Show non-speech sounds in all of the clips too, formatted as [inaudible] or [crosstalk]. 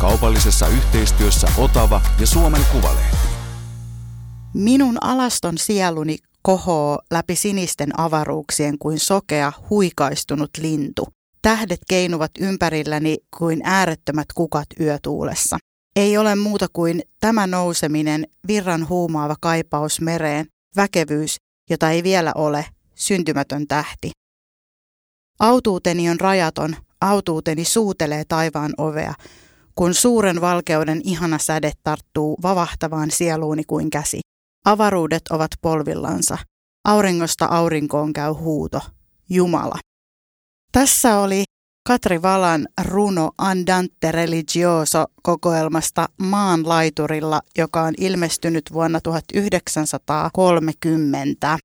Kaupallisessa yhteistyössä Otava ja Suomen Kuvalehti. Minun alaston sieluni kohoo läpi sinisten avaruuksien kuin sokea, huikaistunut lintu. Tähdet keinuvat ympärilläni kuin äärettömät kukat yötuulessa. Ei ole muuta kuin tämä nouseminen, virran huumaava kaipaus mereen, väkevyys, jota ei vielä ole, syntymätön tähti. Autuuteni on rajaton, autuuteni suutelee taivaan ovea, kun suuren valkeuden ihana säde tarttuu vavahtavaan sieluuni kuin käsi. Avaruudet ovat polvillansa. Auringosta aurinkoon käy huuto. Jumala. Tässä oli Katri Valan runo Andante Religioso kokoelmasta Maan laiturilla, joka on ilmestynyt vuonna 1930.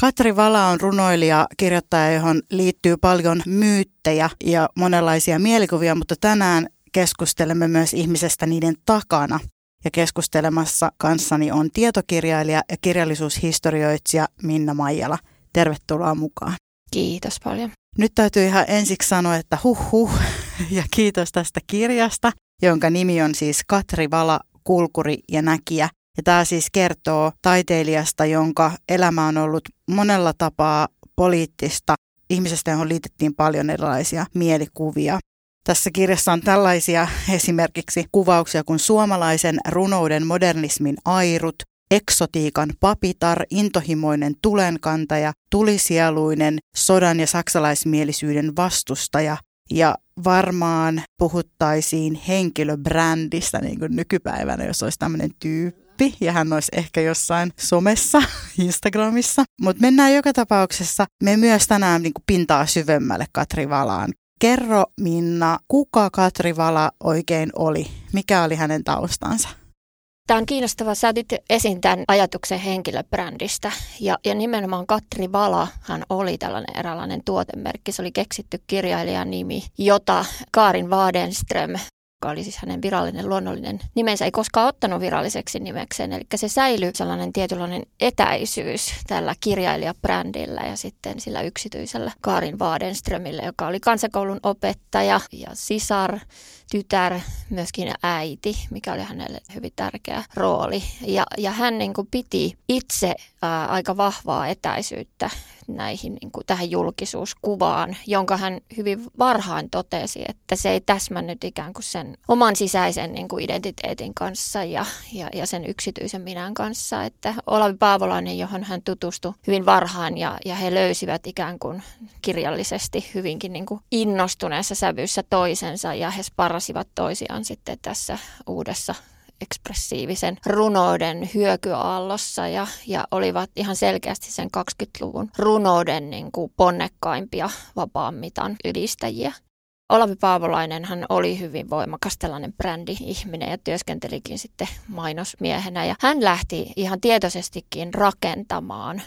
Katri Vala on runoilija, kirjoittaja, johon liittyy paljon myyttejä ja monenlaisia mielikuvia, mutta tänään keskustelemme myös ihmisestä niiden takana. Ja keskustelemassa kanssani on tietokirjailija ja kirjallisuushistorioitsija Minna Maijala. Tervetuloa mukaan. Kiitos paljon. Nyt täytyy ihan ensiksi sanoa, että huh huh ja kiitos tästä kirjasta, jonka nimi on siis Katri Vala, kulkuri ja näkijä. Ja tämä siis kertoo taiteilijasta, jonka elämä on ollut monella tapaa poliittista. Ihmisestä, johon liitettiin paljon erilaisia mielikuvia. Tässä kirjassa on tällaisia esimerkiksi kuvauksia kuin suomalaisen runouden modernismin airut, eksotiikan papitar, intohimoinen tulenkantaja, tulisieluinen, sodan ja saksalaismielisyyden vastustaja ja varmaan puhuttaisiin henkilöbrändistä niin kuin nykypäivänä, jos olisi tämmöinen tyyppi ja hän olisi ehkä jossain somessa, [laughs] Instagramissa. Mutta mennään joka tapauksessa. Me myös tänään niin kuin pintaa syvemmälle Katri Valaan. Kerro Minna, kuka Katri Vala oikein oli? Mikä oli hänen taustansa? Tämä on kiinnostavaa. Sä otit esiin tämän ajatuksen henkilöbrändistä. Ja, ja nimenomaan Katri Vala, hän oli tällainen eräänlainen tuotemerkki. Se oli keksitty kirjailijan nimi, jota Kaarin Wadenström joka oli siis hänen virallinen luonnollinen nimensä, ei koskaan ottanut viralliseksi nimekseen. Eli se säilyi sellainen tietynlainen etäisyys tällä kirjailijabrändillä ja sitten sillä yksityisellä Kaarin Wadenströmillä, joka oli kansakoulun opettaja ja sisar, tytär, myöskin äiti, mikä oli hänelle hyvin tärkeä rooli. Ja, ja hän niin kuin piti itse ää, aika vahvaa etäisyyttä näihin, niin kuin tähän julkisuuskuvaan, jonka hän hyvin varhain totesi, että se ei täsmännyt ikään kuin sen oman sisäisen niin kuin identiteetin kanssa ja, ja, ja sen yksityisen minän kanssa. Että Olavi Paavolainen, johon hän tutustui hyvin varhain ja, ja he löysivät ikään kuin kirjallisesti hyvinkin niin kuin innostuneessa sävyssä toisensa ja he sparrasivat toisiaan sitten tässä uudessa ekspressiivisen runouden hyökyaallossa ja, ja olivat ihan selkeästi sen 20-luvun runouden niin kuin ponnekkaimpia vapaan mitan ylistäjiä. Olavi Paavolainen hän oli hyvin voimakas tällainen brändi-ihminen ja työskentelikin sitten mainosmiehenä. Ja hän lähti ihan tietoisestikin rakentamaan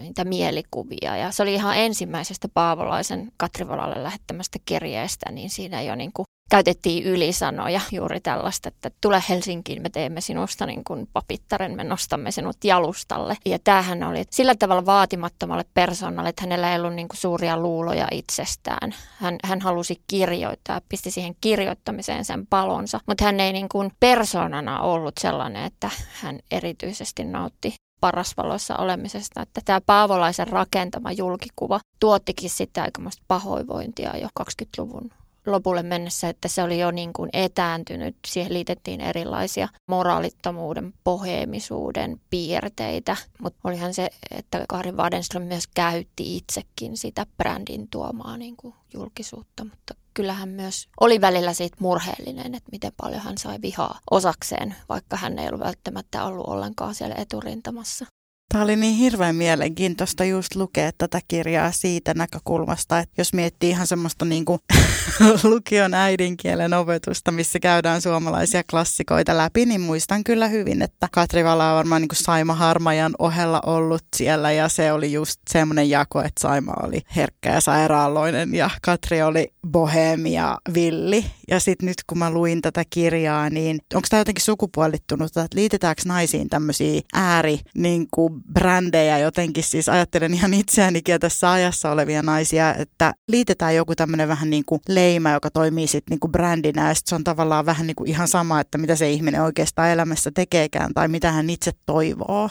niitä mielikuvia. Ja se oli ihan ensimmäisestä Paavolaisen Katrivolalle lähettämästä kirjeestä, niin siinä jo niin kuin käytettiin ylisanoja juuri tällaista, että tule Helsinkiin, me teemme sinusta niin kuin papittaren, me nostamme sinut jalustalle. Ja tämähän oli sillä tavalla vaatimattomalle persoonalle, että hänellä ei ollut niin kuin suuria luuloja itsestään. Hän, hän halusi kirjoittaa, pisti siihen kirjoittamiseen sen palonsa, mutta hän ei niin kuin persoonana ollut sellainen, että hän erityisesti nautti parasvaloissa olemisesta, että tämä Paavolaisen rakentama julkikuva tuottikin sitten aikamoista pahoinvointia jo 20-luvun lopulle mennessä, että se oli jo niin kuin etääntynyt. Siihen liitettiin erilaisia moraalittomuuden, poheemisuuden piirteitä, mutta olihan se, että Karin Wadenström myös käytti itsekin sitä brändin tuomaa niin kuin julkisuutta, mutta kyllähän myös oli välillä siitä murheellinen, että miten paljon hän sai vihaa osakseen, vaikka hän ei ollut välttämättä ollut ollenkaan siellä eturintamassa. Tämä oli niin hirveän mielenkiintoista just lukea tätä kirjaa siitä näkökulmasta, että jos miettii ihan semmoista niin kuin [laughs] lukion äidinkielen opetusta, missä käydään suomalaisia klassikoita läpi, niin muistan kyllä hyvin, että Katri Vala on varmaan niin kuin Saima Harmajan ohella ollut siellä ja se oli just semmoinen jako, että Saima oli herkkä ja sairaaloinen ja Katri oli bohemi ja villi. Ja sitten nyt kun mä luin tätä kirjaa, niin onko tämä jotenkin sukupuolittunut, että liitetäänkö naisiin tämmöisiä ääri niin kuin brändejä jotenkin, siis ajattelen ihan itseänikin ja tässä ajassa olevia naisia, että liitetään joku tämmöinen vähän niin kuin leima, joka toimii sitten niin kuin brändinä ja se on tavallaan vähän niin kuin ihan sama, että mitä se ihminen oikeastaan elämässä tekeekään tai mitä hän itse toivoo.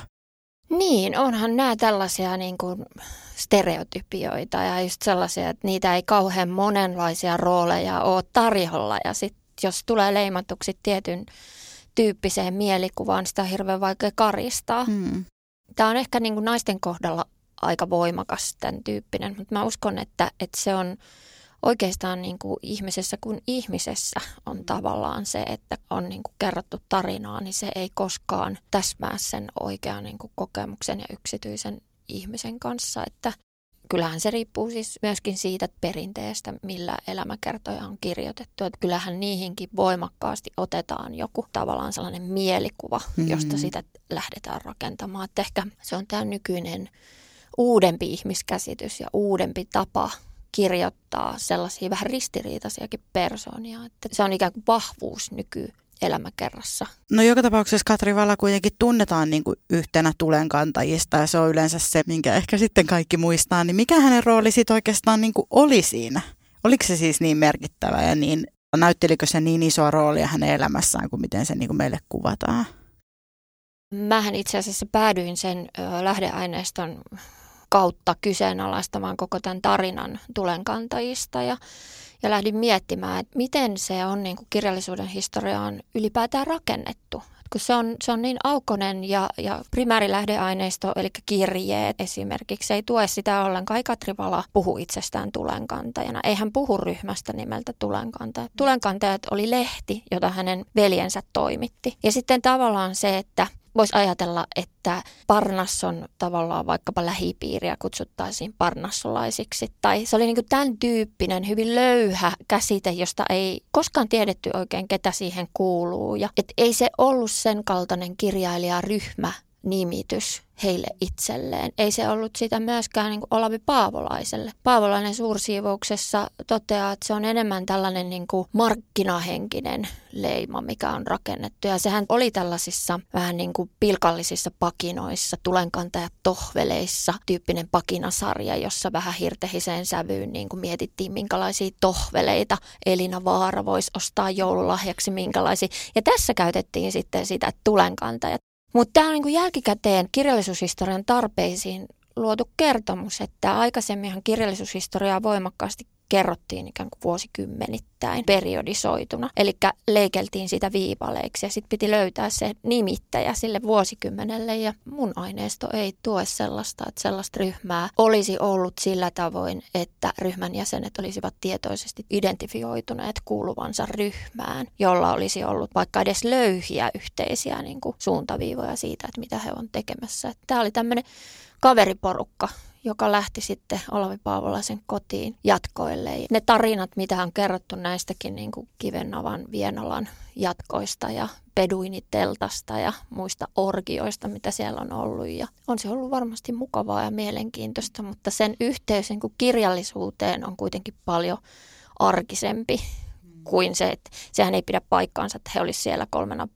Niin, onhan nämä tällaisia niin kuin stereotypioita ja just sellaisia, että niitä ei kauhean monenlaisia rooleja ole tarjolla ja sitten jos tulee leimatuksi tietyn tyyppiseen mielikuvaan, sitä on hirveän vaikea karistaa. Hmm. Tämä on ehkä niin kuin naisten kohdalla aika voimakas tämän tyyppinen, mutta mä uskon, että, että se on oikeastaan niin kuin ihmisessä kuin ihmisessä on tavallaan se, että on niin kuin kerrottu tarinaa, niin se ei koskaan täsmää sen oikean niin kuin kokemuksen ja yksityisen ihmisen kanssa. Että kyllähän se riippuu siis myöskin siitä perinteestä, millä elämäkertoja on kirjoitettu. Että kyllähän niihinkin voimakkaasti otetaan joku tavallaan sellainen mielikuva, josta mm-hmm. sitä lähdetään rakentamaan. Että ehkä se on tämä nykyinen uudempi ihmiskäsitys ja uudempi tapa kirjoittaa sellaisia vähän ristiriitaisiakin persoonia. Että se on ikään kuin vahvuus nyky elämäkerrassa. No joka tapauksessa Katri Valla kuitenkin tunnetaan niin kuin yhtenä tulenkantajista ja se on yleensä se, minkä ehkä sitten kaikki muistaa. Niin mikä hänen rooli sitten oikeastaan niin kuin oli siinä? Oliko se siis niin merkittävä ja niin, näyttelikö se niin isoa roolia hänen elämässään kuin miten se niin kuin meille kuvataan? Mähän itse asiassa päädyin sen ö, lähdeaineiston kautta kyseenalaistamaan koko tämän tarinan tulenkantajista ja ja lähdin miettimään, että miten se on niin kuin kirjallisuuden historiaan ylipäätään rakennettu. Kun se on, se on niin aukonen ja, ja primäärilähdeaineisto, eli kirjeet esimerkiksi, ei tue sitä ollenkaan. Kai Katri Vala puhu itsestään tulenkantajana. Ei hän puhu ryhmästä nimeltä tulenkantaja. Tulenkantajat oli lehti, jota hänen veljensä toimitti. Ja sitten tavallaan se, että Voisi ajatella, että Parnasson tavallaan vaikkapa lähipiiriä kutsuttaisiin parnassolaisiksi. Tai se oli niin tämän tyyppinen hyvin löyhä käsite, josta ei koskaan tiedetty oikein, ketä siihen kuuluu. Ja et ei se ollut sen kaltainen kirjailijaryhmä, nimitys heille itselleen. Ei se ollut sitä myöskään niin kuin Olavi Paavolaiselle. Paavolainen suursiivouksessa toteaa, että se on enemmän tällainen niin kuin markkinahenkinen leima, mikä on rakennettu. Ja sehän oli tällaisissa vähän niin kuin pilkallisissa pakinoissa, tulenkantajat tohveleissa, tyyppinen pakinasarja, jossa vähän hirtehiseen sävyyn niin kuin mietittiin, minkälaisia tohveleita Elina Vaara voisi ostaa joululahjaksi, minkälaisia. Ja tässä käytettiin sitten sitä tulenkantajat. Mutta tämä on niin jälkikäteen kirjallisuushistorian tarpeisiin luotu kertomus, että aikaisemminhan kirjallisuushistoriaa voimakkaasti kerrottiin ikään kuin vuosikymmenittäin periodisoituna. Eli leikeltiin sitä viipaleiksi ja sitten piti löytää se nimittäjä sille vuosikymmenelle. Ja mun aineisto ei tue sellaista, että sellaista ryhmää olisi ollut sillä tavoin, että ryhmän jäsenet olisivat tietoisesti identifioituneet kuuluvansa ryhmään, jolla olisi ollut vaikka edes löyhiä yhteisiä niin kuin suuntaviivoja siitä, että mitä he on tekemässä. Tämä oli tämmöinen kaveriporukka, joka lähti sitten Olavi Paavolaisen kotiin jatkoille. Ne tarinat, mitä on kerrottu näistäkin niin kuin Kivennavan Vienolan jatkoista ja peduiniteltasta ja muista orgioista, mitä siellä on ollut. Ja on se ollut varmasti mukavaa ja mielenkiintoista, mutta sen yhteys niin kuin kirjallisuuteen on kuitenkin paljon arkisempi kuin se, että sehän ei pidä paikkaansa, että he olisivat siellä kolmena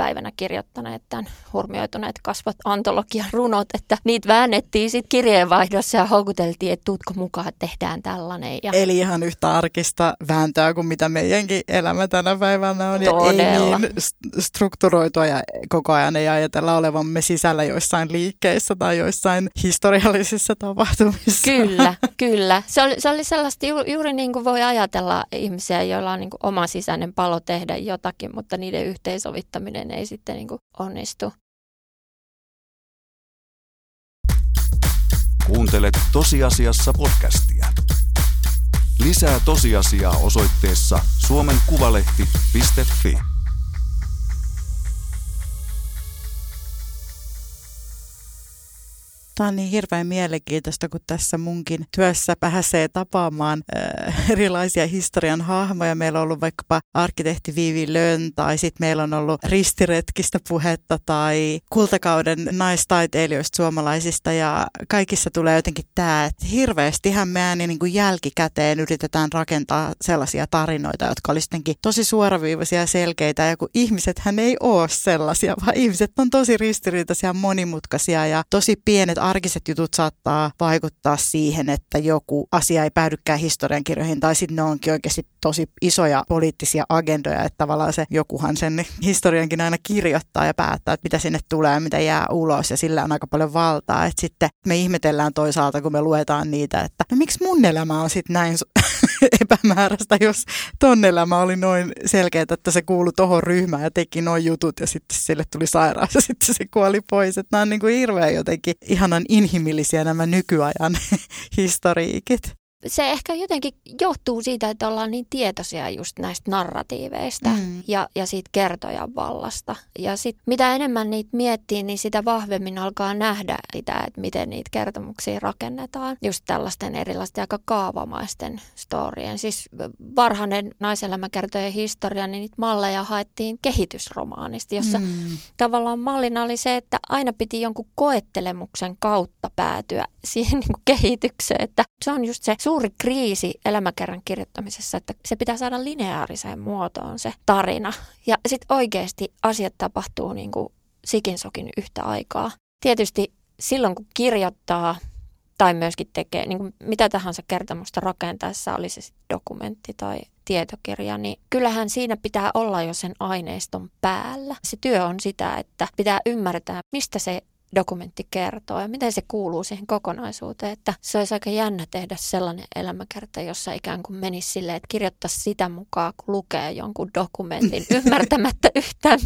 päivänä kirjoittaneet tämän hurmioituneet kasvat antologian runot, että niitä väännettiin sitten kirjeenvaihdossa ja houkuteltiin, että tuutko mukaan, että tehdään tällainen. Ja... Eli ihan yhtä arkista vääntöä kuin mitä meidänkin elämä tänä päivänä on. Todella. Ja ei niin strukturoitua ja koko ajan ei ajatella olevamme sisällä joissain liikkeissä tai joissain historiallisissa tapahtumissa. Kyllä, [laughs] kyllä. Se oli, se oli sellaista ju, juuri niin kuin voi ajatella ihmisiä, joilla on niin kuin oma sisäinen palo tehdä jotakin, mutta niiden yhteensovittaminen ei sitten niin kuin onnistu. Kuuntelet tosiasiassa podcastia. Lisää tosiasiaa osoitteessa suomenkuvalehti.fi. Tämä on niin hirveän mielenkiintoista, kun tässä munkin työssä pääsee tapaamaan äh, erilaisia historian hahmoja. Meillä on ollut vaikkapa arkkitehti Vivi Lön tai sitten meillä on ollut ristiretkistä puhetta tai kultakauden naistaiteilijoista suomalaisista ja kaikissa tulee jotenkin tämä, että hirveästihän me ääni niin kuin jälkikäteen yritetään rakentaa sellaisia tarinoita, jotka olisivat jotenkin tosi suoraviivaisia ja selkeitä ja kun ihmisethän ei ole sellaisia, vaan ihmiset on tosi ristiriitaisia, monimutkaisia ja tosi pienet arkiset jutut saattaa vaikuttaa siihen, että joku asia ei päädykään historiankirjoihin tai sitten ne onkin oikeasti tosi isoja poliittisia agendoja, että tavallaan se jokuhan sen historiankin aina kirjoittaa ja päättää, että mitä sinne tulee mitä jää ulos ja sillä on aika paljon valtaa. Että sitten me ihmetellään toisaalta, kun me luetaan niitä, että no miksi mun elämä on sitten näin [laughs] [laughs] epämääräistä, jos ton elämä oli noin selkeä, että se kuului tohon ryhmään ja teki noin jutut ja sitten sille tuli sairaus ja [laughs] sitten se kuoli pois. Että nämä on niin kuin hirveän jotenkin ihanan inhimillisiä nämä nykyajan [laughs] historiikit se ehkä jotenkin johtuu siitä, että ollaan niin tietoisia just näistä narratiiveista mm. ja, ja siitä kertojan vallasta. Ja sit, mitä enemmän niitä miettii, niin sitä vahvemmin alkaa nähdä sitä, että miten niitä kertomuksia rakennetaan. Just tällaisten erilaisten aika kaavamaisten storien. Siis varhainen naiselämäkertojen historia, niin niitä malleja haettiin kehitysromaanista, jossa mm. tavallaan mallina oli se, että aina piti jonkun koettelemuksen kautta päätyä [laughs] siihen niin kehitykseen. Että se on just se suuri kriisi elämäkerran kirjoittamisessa, että se pitää saada lineaariseen muotoon se tarina. Ja sitten oikeasti asiat tapahtuu niin kuin sikinsokin yhtä aikaa. Tietysti silloin, kun kirjoittaa tai myöskin tekee niin kuin mitä tahansa kertomusta rakentaessa, oli se dokumentti tai tietokirja, niin kyllähän siinä pitää olla jo sen aineiston päällä. Se työ on sitä, että pitää ymmärtää, mistä se dokumentti kertoo ja miten se kuuluu siihen kokonaisuuteen. Että se olisi aika jännä tehdä sellainen elämäkerta, jossa ikään kuin menisi silleen, että kirjoittaisi sitä mukaan, kun lukee jonkun dokumentin [laughs] ymmärtämättä yhtään,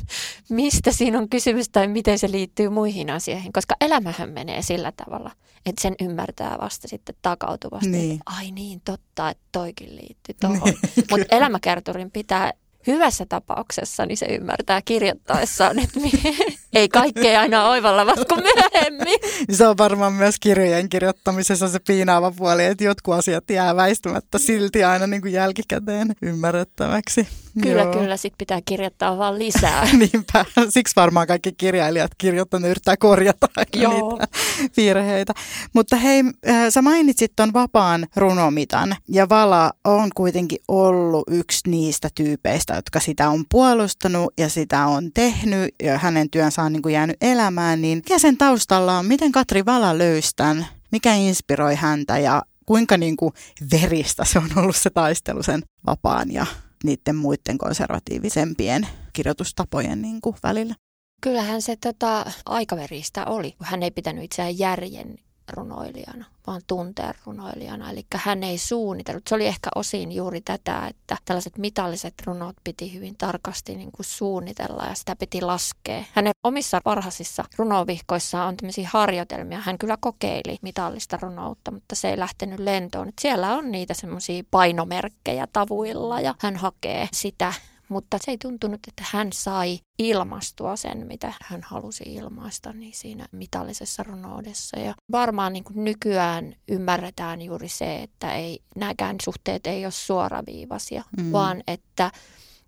mistä siinä on kysymys tai miten se liittyy muihin asioihin. Koska elämähän menee sillä tavalla, että sen ymmärtää vasta sitten takautuvasti. Niin. Ai niin, totta, että toikin liittyy tuohon. [laughs] Niin. Mutta elämäkerturin pitää hyvässä tapauksessa niin se ymmärtää kirjoittaessaan, että [laughs] ei kaikkea aina oivallavat kuin myöhemmin. [laughs] Se on varmaan myös kirjojen kirjoittamisessa se piinaava puoli, että jotkut asiat jää väistämättä silti aina niin kuin jälkikäteen ymmärrettäväksi. Kyllä, Joo. kyllä. Sitten pitää kirjoittaa vaan [laughs] lisää. Niinpä. Siksi varmaan kaikki kirjailijat kirjoittaneet yrittää korjata Joo. niitä [laughs] virheitä. Mutta hei, äh, sä mainitsit tuon vapaan runomitan. Ja Vala on kuitenkin ollut yksi niistä tyypeistä, jotka sitä on puolustanut ja sitä on tehnyt. Ja hänen työnsä on niin kuin jäänyt elämään. Niin mikä sen taustalla on? Miten Katri Vala löysi tämän? Mikä inspiroi häntä ja kuinka niin kuin veristä se on ollut se taistelu sen vapaan ja niiden muiden konservatiivisempien kirjoitustapojen niin kuin välillä. Kyllähän se tota, aikaveristä oli. Hän ei pitänyt itseään järjen runoilijana, vaan tunteen runoilijana. Eli hän ei suunnitellut. Se oli ehkä osin juuri tätä, että tällaiset mitalliset runot piti hyvin tarkasti niin kuin suunnitella ja sitä piti laskea. Hänen omissa varhaisissa runovihkoissaan on tämmöisiä harjoitelmia. Hän kyllä kokeili mitallista runoutta, mutta se ei lähtenyt lentoon. Et siellä on niitä semmoisia painomerkkejä tavuilla ja hän hakee sitä mutta se ei tuntunut, että hän sai ilmastua sen, mitä hän halusi ilmaista niin siinä mitallisessa runoudessa. Ja varmaan niin kuin nykyään ymmärretään juuri se, että ei, nämäkään suhteet ei ole suoraviivaisia, mm. vaan että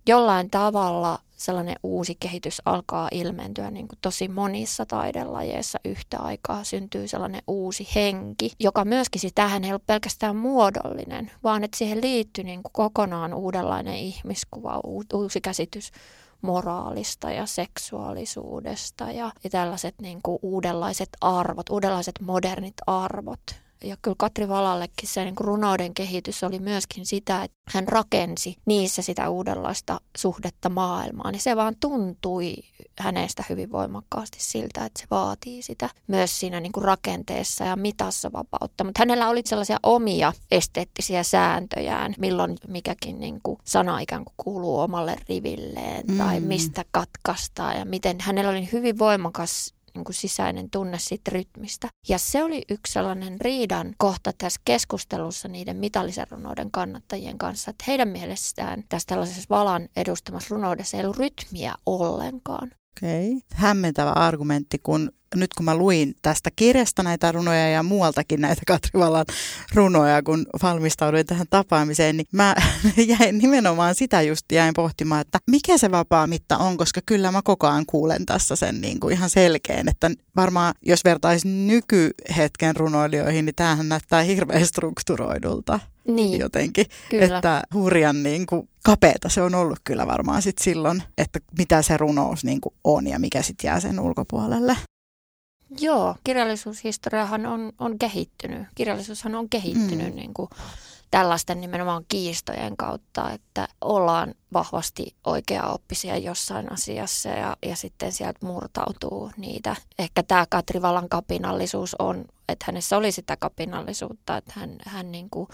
jollain tavalla sellainen uusi kehitys alkaa ilmentyä niin kuin tosi monissa taidelajeissa yhtä aikaa. Syntyy sellainen uusi henki, joka myöskin sitähän ei ollut pelkästään muodollinen, vaan että siihen liittyy niin kuin kokonaan uudenlainen ihmiskuva, uusi käsitys moraalista ja seksuaalisuudesta ja, ja tällaiset niin kuin uudenlaiset arvot, uudenlaiset modernit arvot, ja kyllä Katri Valallekin se niin runouden kehitys oli myöskin sitä, että hän rakensi niissä sitä uudenlaista suhdetta maailmaan. Ja se vaan tuntui hänestä hyvin voimakkaasti siltä, että se vaatii sitä myös siinä niin kuin rakenteessa ja mitassa vapautta. Mutta hänellä oli sellaisia omia esteettisiä sääntöjään, milloin mikäkin niin kuin sana ikään kuin kuuluu omalle rivilleen mm. tai mistä katkaistaan ja miten hänellä oli hyvin voimakas niin kuin sisäinen tunne siitä rytmistä. Ja se oli yksi sellainen riidan kohta tässä keskustelussa niiden mitallisen runouden kannattajien kanssa, että heidän mielestään tässä tällaisessa valan edustamassa runoudessa ei ollut rytmiä ollenkaan. Okei. Okay. Hämmentävä argumentti, kun nyt kun mä luin tästä kirjasta näitä runoja ja muualtakin näitä Katrivallan runoja, kun valmistauduin tähän tapaamiseen, niin mä [laughs] jäin nimenomaan sitä just jäin pohtimaan, että mikä se vapaa mitta on, koska kyllä mä koko ajan kuulen tässä sen niin kuin ihan selkeän, että varmaan jos vertaisi nykyhetken runoilijoihin, niin tämähän näyttää hirveän strukturoidulta Niin, jotenkin. kyllä. Että hurjan niin kuin, kapeeta se on ollut kyllä varmaan sit silloin, että mitä se runous niin kuin, on ja mikä sitten jää sen ulkopuolelle. Joo, kirjallisuushistoriahan on, on kehittynyt. Kirjallisuushan on kehittynyt Mm. niin kuin tällaisten nimenomaan kiistojen kautta, että ollaan vahvasti oikeaoppisia jossain asiassa ja, ja sitten sieltä murtautuu niitä. Ehkä tämä Katri Valan kapinallisuus on, että hänessä oli sitä kapinallisuutta, että hän, hän niin kuin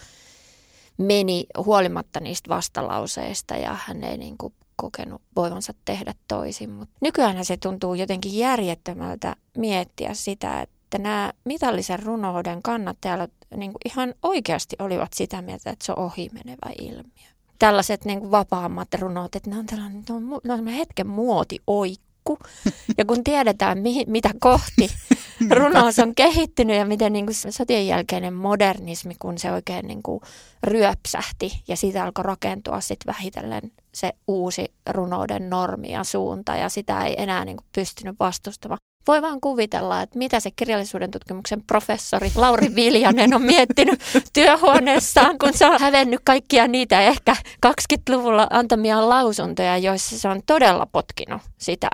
meni huolimatta niistä vastalauseista ja hän ei niin kuin kokenut voivansa tehdä toisin. Mutta nykyään se tuntuu jotenkin järjettömältä miettiä sitä, että nämä mitallisen runouden kannattajat niin ihan oikeasti olivat sitä mieltä, että se on ohimenevä ilmiö. Tällaiset niin kuin vapaammat runot, että ne on tällainen, ne on, ne on hetken muotioikku. Ja kun tiedetään, mihin, mitä kohti runous on kehittynyt ja miten niin kuin sotien jälkeinen modernismi, kun se oikein niin kuin ryöpsähti ja siitä alkoi rakentua sitten vähitellen se uusi runouden normi ja suunta ja sitä ei enää niin kuin pystynyt vastustamaan. Voi vaan kuvitella, että mitä se kirjallisuuden tutkimuksen professori Lauri Viljanen on miettinyt työhuoneessaan, kun se on hävennyt kaikkia niitä ehkä 20-luvulla antamia lausuntoja, joissa se on todella potkinut sitä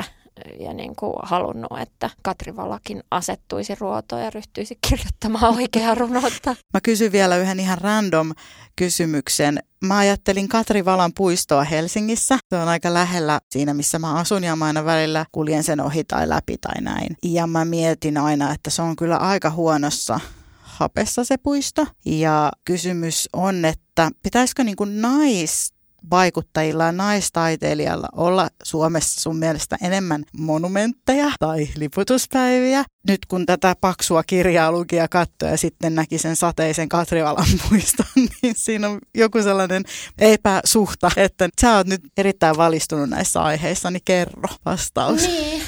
ja niin kuin halunnut, että Katri Valakin asettuisi ruotoon ja ryhtyisi kirjoittamaan oikeaa runoutta. [laughs] Mä kysyn vielä yhden ihan random kysymyksen. Mä ajattelin Katri Valan puistoa Helsingissä. Se on aika lähellä siinä, missä mä asun ja mä aina välillä kuljen sen ohi tai läpi tai näin. Ja mä mietin aina, että se on kyllä aika huonossa hapessa se puisto. Ja kysymys on, että pitäisikö niin kuin nais vaikuttajilla ja naistaiteilijalla olla Suomessa sun mielestä enemmän monumentteja tai liputuspäiviä? Nyt kun tätä paksua kirjaa luki ja katsoi ja sitten näki sen sateisen Katrivalan puiston, [laughs] niin siinä on joku sellainen epäsuhta, että sä oot nyt erittäin valistunut näissä aiheissa, niin kerro vastaus. Niin.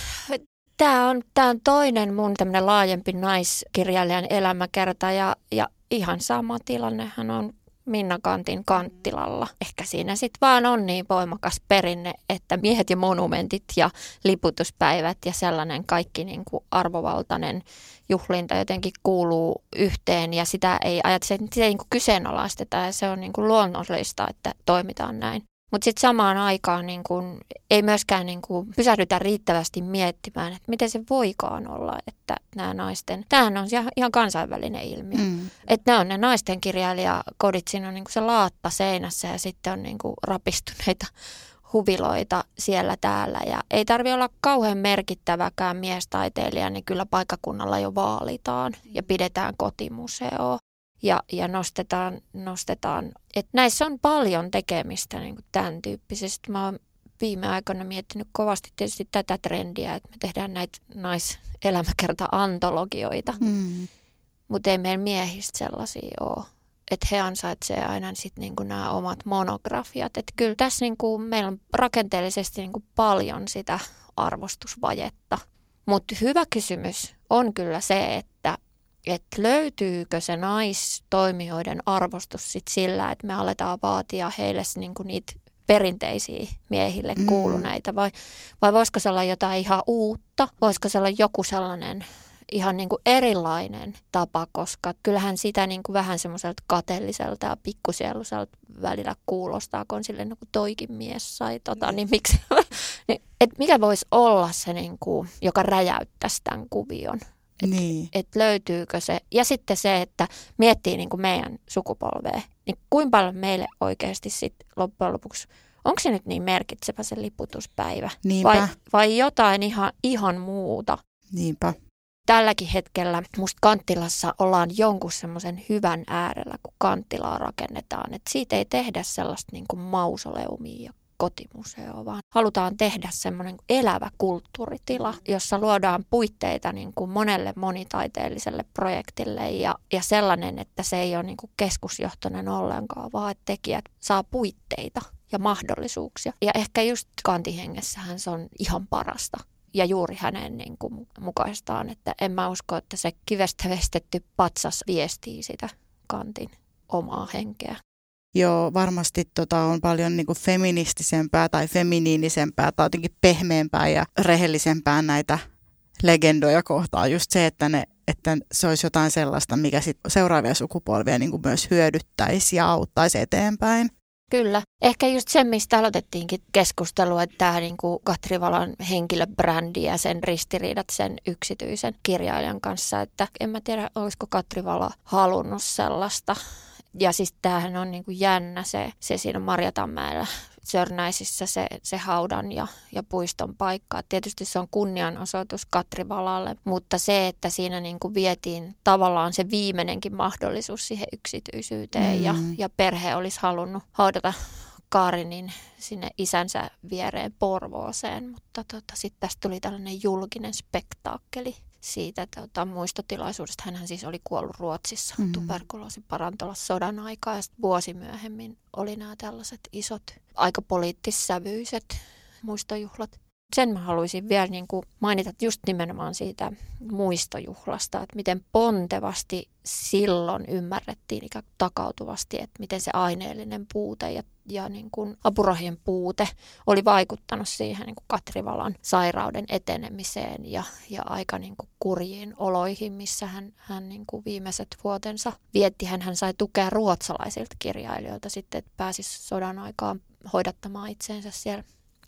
Tämä on, tää on toinen mun tämmöinen laajempi naiskirjailijan elämäkerta ja, ja ihan sama tilannehan on Minna Kantin Kanttilalla. Ehkä siinä sitten vaan on niin voimakas perinne, että miehet ja monumentit ja liputuspäivät ja sellainen kaikki niin kuin arvovaltainen juhlinta jotenkin kuuluu yhteen ja sitä ei ajatella, sitä ei niin kuin kyseenalaisteta ja se on niin kuin luonnollista, että toimitaan näin. Mutta sitten samaan aikaan niin kun, ei myöskään niin kun, pysähdytä riittävästi miettimään, että miten se voikaan olla, että nämä naisten, tämähän on ihan- kansainvälinen ilmiö. Mm. Että ne on ne naisten kirjailijakodit, siinä on niin se laatta seinässä ja sitten on niin rapistuneita [laughs] huviloita siellä täällä. Ja ei tarvi olla kauhean merkittäväkään miestaiteilija, niin kyllä paikkakunnalla jo vaalitaan ja pidetään kotimuseoa ja, ja nostetaan, nostetaan. Et näissä on paljon tekemistä niin kuin tämän tyyppisesti. Mä oon viime aikoina miettinyt kovasti tietysti tätä trendiä, että me tehdään näitä naiselämäkerta-antologioita, Mm. mutta ei meidän miehistä sellaisia ole. Että he ansaitsevat aina sitten niinku nämä omat monografiat. Että kyllä tässä niinku meillä on rakenteellisesti niinku paljon sitä arvostusvajetta. Mutta hyvä kysymys on kyllä se, että että löytyykö se naistoimijoiden arvostus sit sillä, että me aletaan vaatia heille niinku niitä perinteisiä miehille Mm. kuuluneita vai, vai voisiko se olla jotain ihan uutta? Voisiko se olla joku sellainen ihan niin kuin erilainen tapa, koska kyllähän sitä niin kuin vähän semmoiselta kateelliselta ja pikkusieluiselta välillä kuulostaa, kun sille niin kuin toikin mies sai tota, niin miksi, [laughs] niin, et mikä voisi olla se, niin kuin, joka räjäyttäisi tämän kuvion? Niin. että löytyykö se. Ja sitten se, että miettii niin kuin meidän sukupolvea, niin kuinka paljon meille oikeasti sitten loppujen lopuksi, onko se nyt niin merkitsevä se liputuspäivä? Niinpä, Vai, vai jotain ihan, ihan muuta? niinpä. Tälläkin hetkellä musta Kanttilassa ollaan jonkun semmoisen hyvän äärellä, kun Kanttilaa rakennetaan. Et siitä ei tehdä sellaista niin kuin mausoleumia ja kotimuseo, vaan halutaan tehdä semmoinen elävä kulttuuritila, jossa luodaan puitteita niin kuin monelle monitaiteelliselle projektille ja, ja sellainen, että se ei ole niin kuin keskusjohtoinen ollenkaan, vaan että tekijät saa puitteita ja mahdollisuuksia. Ja ehkä just kantihengessähän se on ihan parasta. ja juuri hänen niin kuin, mukaistaan, että en mä usko, että se kivestä vestetty patsas viestii sitä kantin omaa henkeä. Joo, varmasti tota on paljon niin feministisempää tai feminiinisempää tai jotenkin pehmeämpää ja rehellisempää näitä legendoja kohtaan. Just se, että, ne, että se olisi jotain sellaista, mikä sit seuraavia sukupolvia niin kuin myös hyödyttäisi ja auttaisi eteenpäin. Kyllä. Ehkä just se, mistä aloitettiinkin keskustelua, että tämä niin kuin Katri Valon henkilöbrändi ja sen ristiriidat sen yksityisen kirjailijan kanssa. Että en mä tiedä, olisiko Katri Valo halunnut sellaista. Ja siis tämähän on niin kuin jännä se, se siinä Marjatanmäellä Sörnäisissä se, se haudan ja, ja puiston paikka. Tietysti se on kunnianosoitus Katri Valalle, mutta se, että siinä niin kuin vietiin tavallaan se viimeinenkin mahdollisuus siihen yksityisyyteen mm. ja, ja perhe olisi halunnut haudata Kaarinin sinne isänsä viereen Porvooseen, mutta tota, sitten tästä tuli tällainen julkinen spektaakkeli siitä tota, muistotilaisuudesta. Hänhän siis oli kuollut Ruotsissa mm. tuberkuloosin parantolassa sodan aikaa ja vuosi myöhemmin oli nämä tällaiset isot, aika poliittissävyiset muistojuhlat. Sen mä haluaisin vielä niin kuin mainita just nimenomaan siitä muistojuhlasta, että miten pontevasti silloin ymmärrettiin ikään takautuvasti, että miten se aineellinen puute ja, ja niin kuin apurahojen puute oli vaikuttanut siihen niin kuin Katrivalan sairauden etenemiseen ja, ja aika niin kuin kurjiin oloihin, missä hän, hän niin kuin viimeiset vuotensa vietti. Hän, hän sai tukea ruotsalaisilta kirjailijoilta sitten, että pääsisi sodan aikaan hoidattamaan itseensä siellä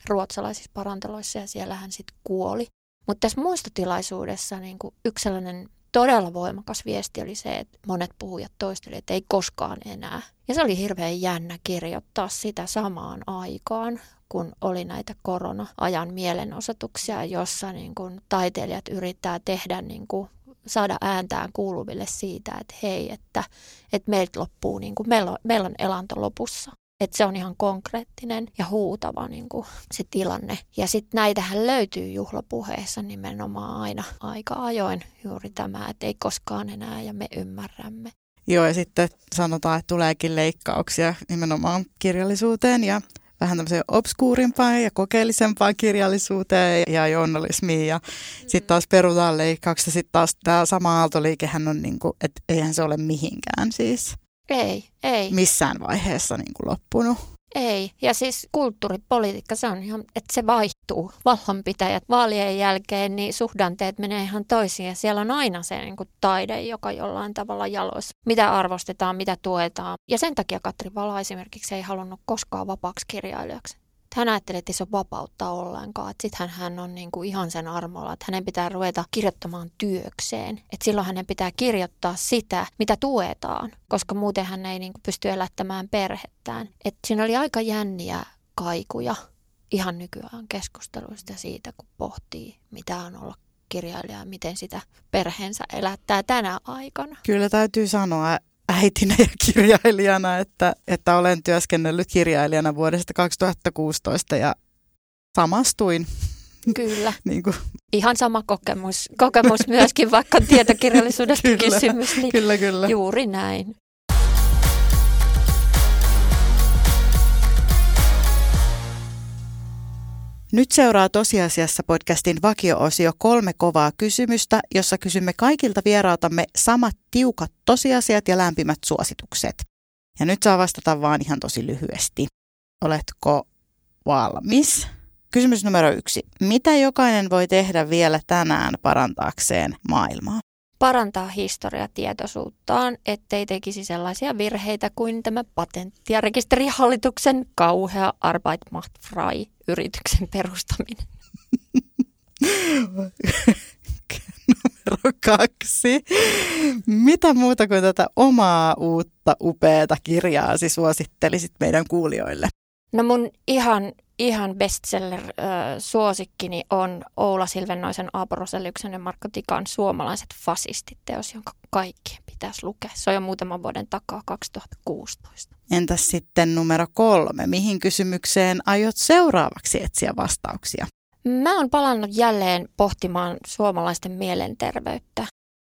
ruotsalaisissa paranteloissa ja siellä hän sitten kuoli. Mutta tässä muistotilaisuudessa niin kuin yksi sellainen todella voimakas viesti oli se, että monet puhujat toistelivat, että ei koskaan enää. Ja se oli hirveän jännä kirjoittaa sitä samaan aikaan, kun oli näitä korona-ajan mielenosoituksia, jossa niin kuin taiteilijat yrittää tehdä niin kuin saada ääntään kuuluville siitä, että hei, että, että meiltä loppuu, niin kuin, meillä, on, meillä on elanto lopussa. Että se on ihan konkreettinen ja huutava niin kuin se tilanne. Ja sitten näitähän löytyy juhlapuheissa nimenomaan aina aika ajoin juuri tämä, että ei koskaan enää ja me ymmärrämme. Joo, ja sitten sanotaan, että tuleekin leikkauksia nimenomaan kirjallisuuteen ja vähän tämmöiseen obskuurimpaan ja kokeellisempaan kirjallisuuteen ja journalismiin. Ja mm. sitten taas perutaan leikkauksia. Sitten taas tämä sama aaltoliikehän on, niin kuin, että eihän se ole mihinkään siis. Ei, ei. Missään vaiheessa niin kuin loppunut. Ei. Ja siis kulttuuripolitiikka, se on ihan, että se vaihtuu. Vallanpitäjät vaalien jälkeen, niin suhdanteet menee ihan toisiin. Ja siellä on aina se niin kuin taide, joka jollain tavalla jaloissa. Mitä arvostetaan, mitä tuetaan. Ja sen takia Katri Vala esimerkiksi ei halunnut koskaan vapaaksi kirjailijaksi hän ajatteli, että ei se ole vapautta ollenkaan. Sitten hän on niin kuin ihan sen armolla, että hänen pitää ruveta kirjoittamaan työkseen. Että silloin hänen pitää kirjoittaa sitä, mitä tuetaan, koska muuten hän ei niin kuin pysty elättämään perhettään. Et siinä oli aika jänniä kaikuja ihan nykyään keskusteluista siitä, kun pohtii, mitä on olla kirjailija ja miten sitä perheensä elättää tänä aikana. Kyllä täytyy sanoa, äitinä ja kirjailijana, että, että olen työskennellyt kirjailijana vuodesta 2016 ja samastuin. Kyllä. [laughs] niin kuin. Ihan sama kokemus, kokemus myöskin, vaikka tietokirjallisuudesta [laughs] kyllä, kysymys. Niin kyllä, kyllä. Juuri näin. Nyt seuraa tosiasiassa podcastin vakio-osio kolme kovaa kysymystä, jossa kysymme kaikilta vierautamme samat tiukat tosiasiat ja lämpimät suositukset. Ja nyt saa vastata vaan ihan tosi lyhyesti. Oletko valmis? Kysymys numero yksi. Mitä jokainen voi tehdä vielä tänään parantaakseen maailmaa? Parantaa historiatietoisuuttaan, ettei tekisi sellaisia virheitä kuin tämä patentti- ja rekisterihallituksen kauhea Arbeit macht frei yrityksen perustaminen. Numero kaksi. Mitä muuta kuin tätä omaa uutta upeata kirjaasi suosittelisit meidän kuulijoille? No mun ihan ihan bestseller-suosikkini on Oula Silvennoisen, Aapo Rosellyksen ja Marko Tikan Suomalaiset fasistit, teos, jonka kaikkien pitäisi lukea. Se on jo muutaman vuoden takaa 2016. Entäs sitten numero kolme? Mihin kysymykseen aiot seuraavaksi etsiä vastauksia? Mä oon palannut jälleen pohtimaan suomalaisten mielenterveyttä.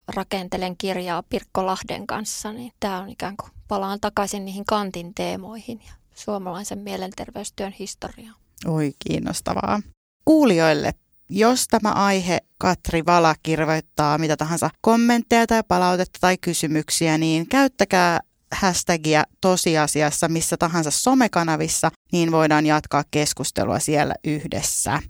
Rakentelen kirjaa Pirkko Lahden kanssa, niin tämä on ikään kuin palaan takaisin niihin kantin teemoihin ja suomalaisen mielenterveystyön historiaan. Oi kiinnostavaa. Kuulijoille Jos tämä aihe Katri Vala kirvoittaa mitä tahansa kommentteja tai palautetta tai kysymyksiä, niin käyttäkää hashtagia tosiasiassa missä tahansa somekanavissa, niin voidaan jatkaa keskustelua siellä yhdessä.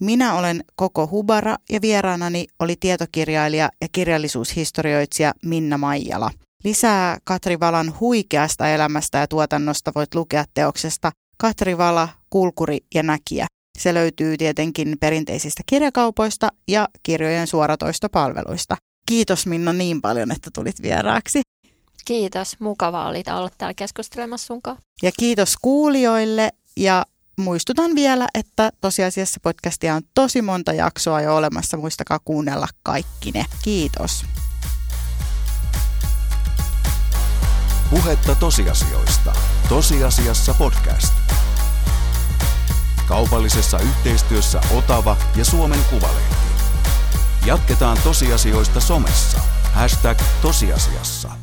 Minä olen Koko Hubara ja vieraanani oli tietokirjailija ja kirjallisuushistorioitsija Minna Maijala. Lisää Katri Valan huikeasta elämästä ja tuotannosta voit lukea teoksesta Katri Vala, Kulkuri ja Näkijä. Se löytyy tietenkin perinteisistä kirjakaupoista ja kirjojen suoratoistopalveluista. Kiitos Minna niin paljon, että tulit vieraaksi. Kiitos, mukavaa oli olla täällä keskustelemassa sunkaan. Ja kiitos kuulijoille ja muistutan vielä, että tosiasiassa podcastia on tosi monta jaksoa jo olemassa. Muistakaa kuunnella kaikki ne. Kiitos. Puhetta tosiasioista. Tosiasiassa podcast. Kaupallisessa yhteistyössä Otava ja Suomen Kuvalehti. Jatketaan tosiasioista somessa. Hashtag tosiasiassa.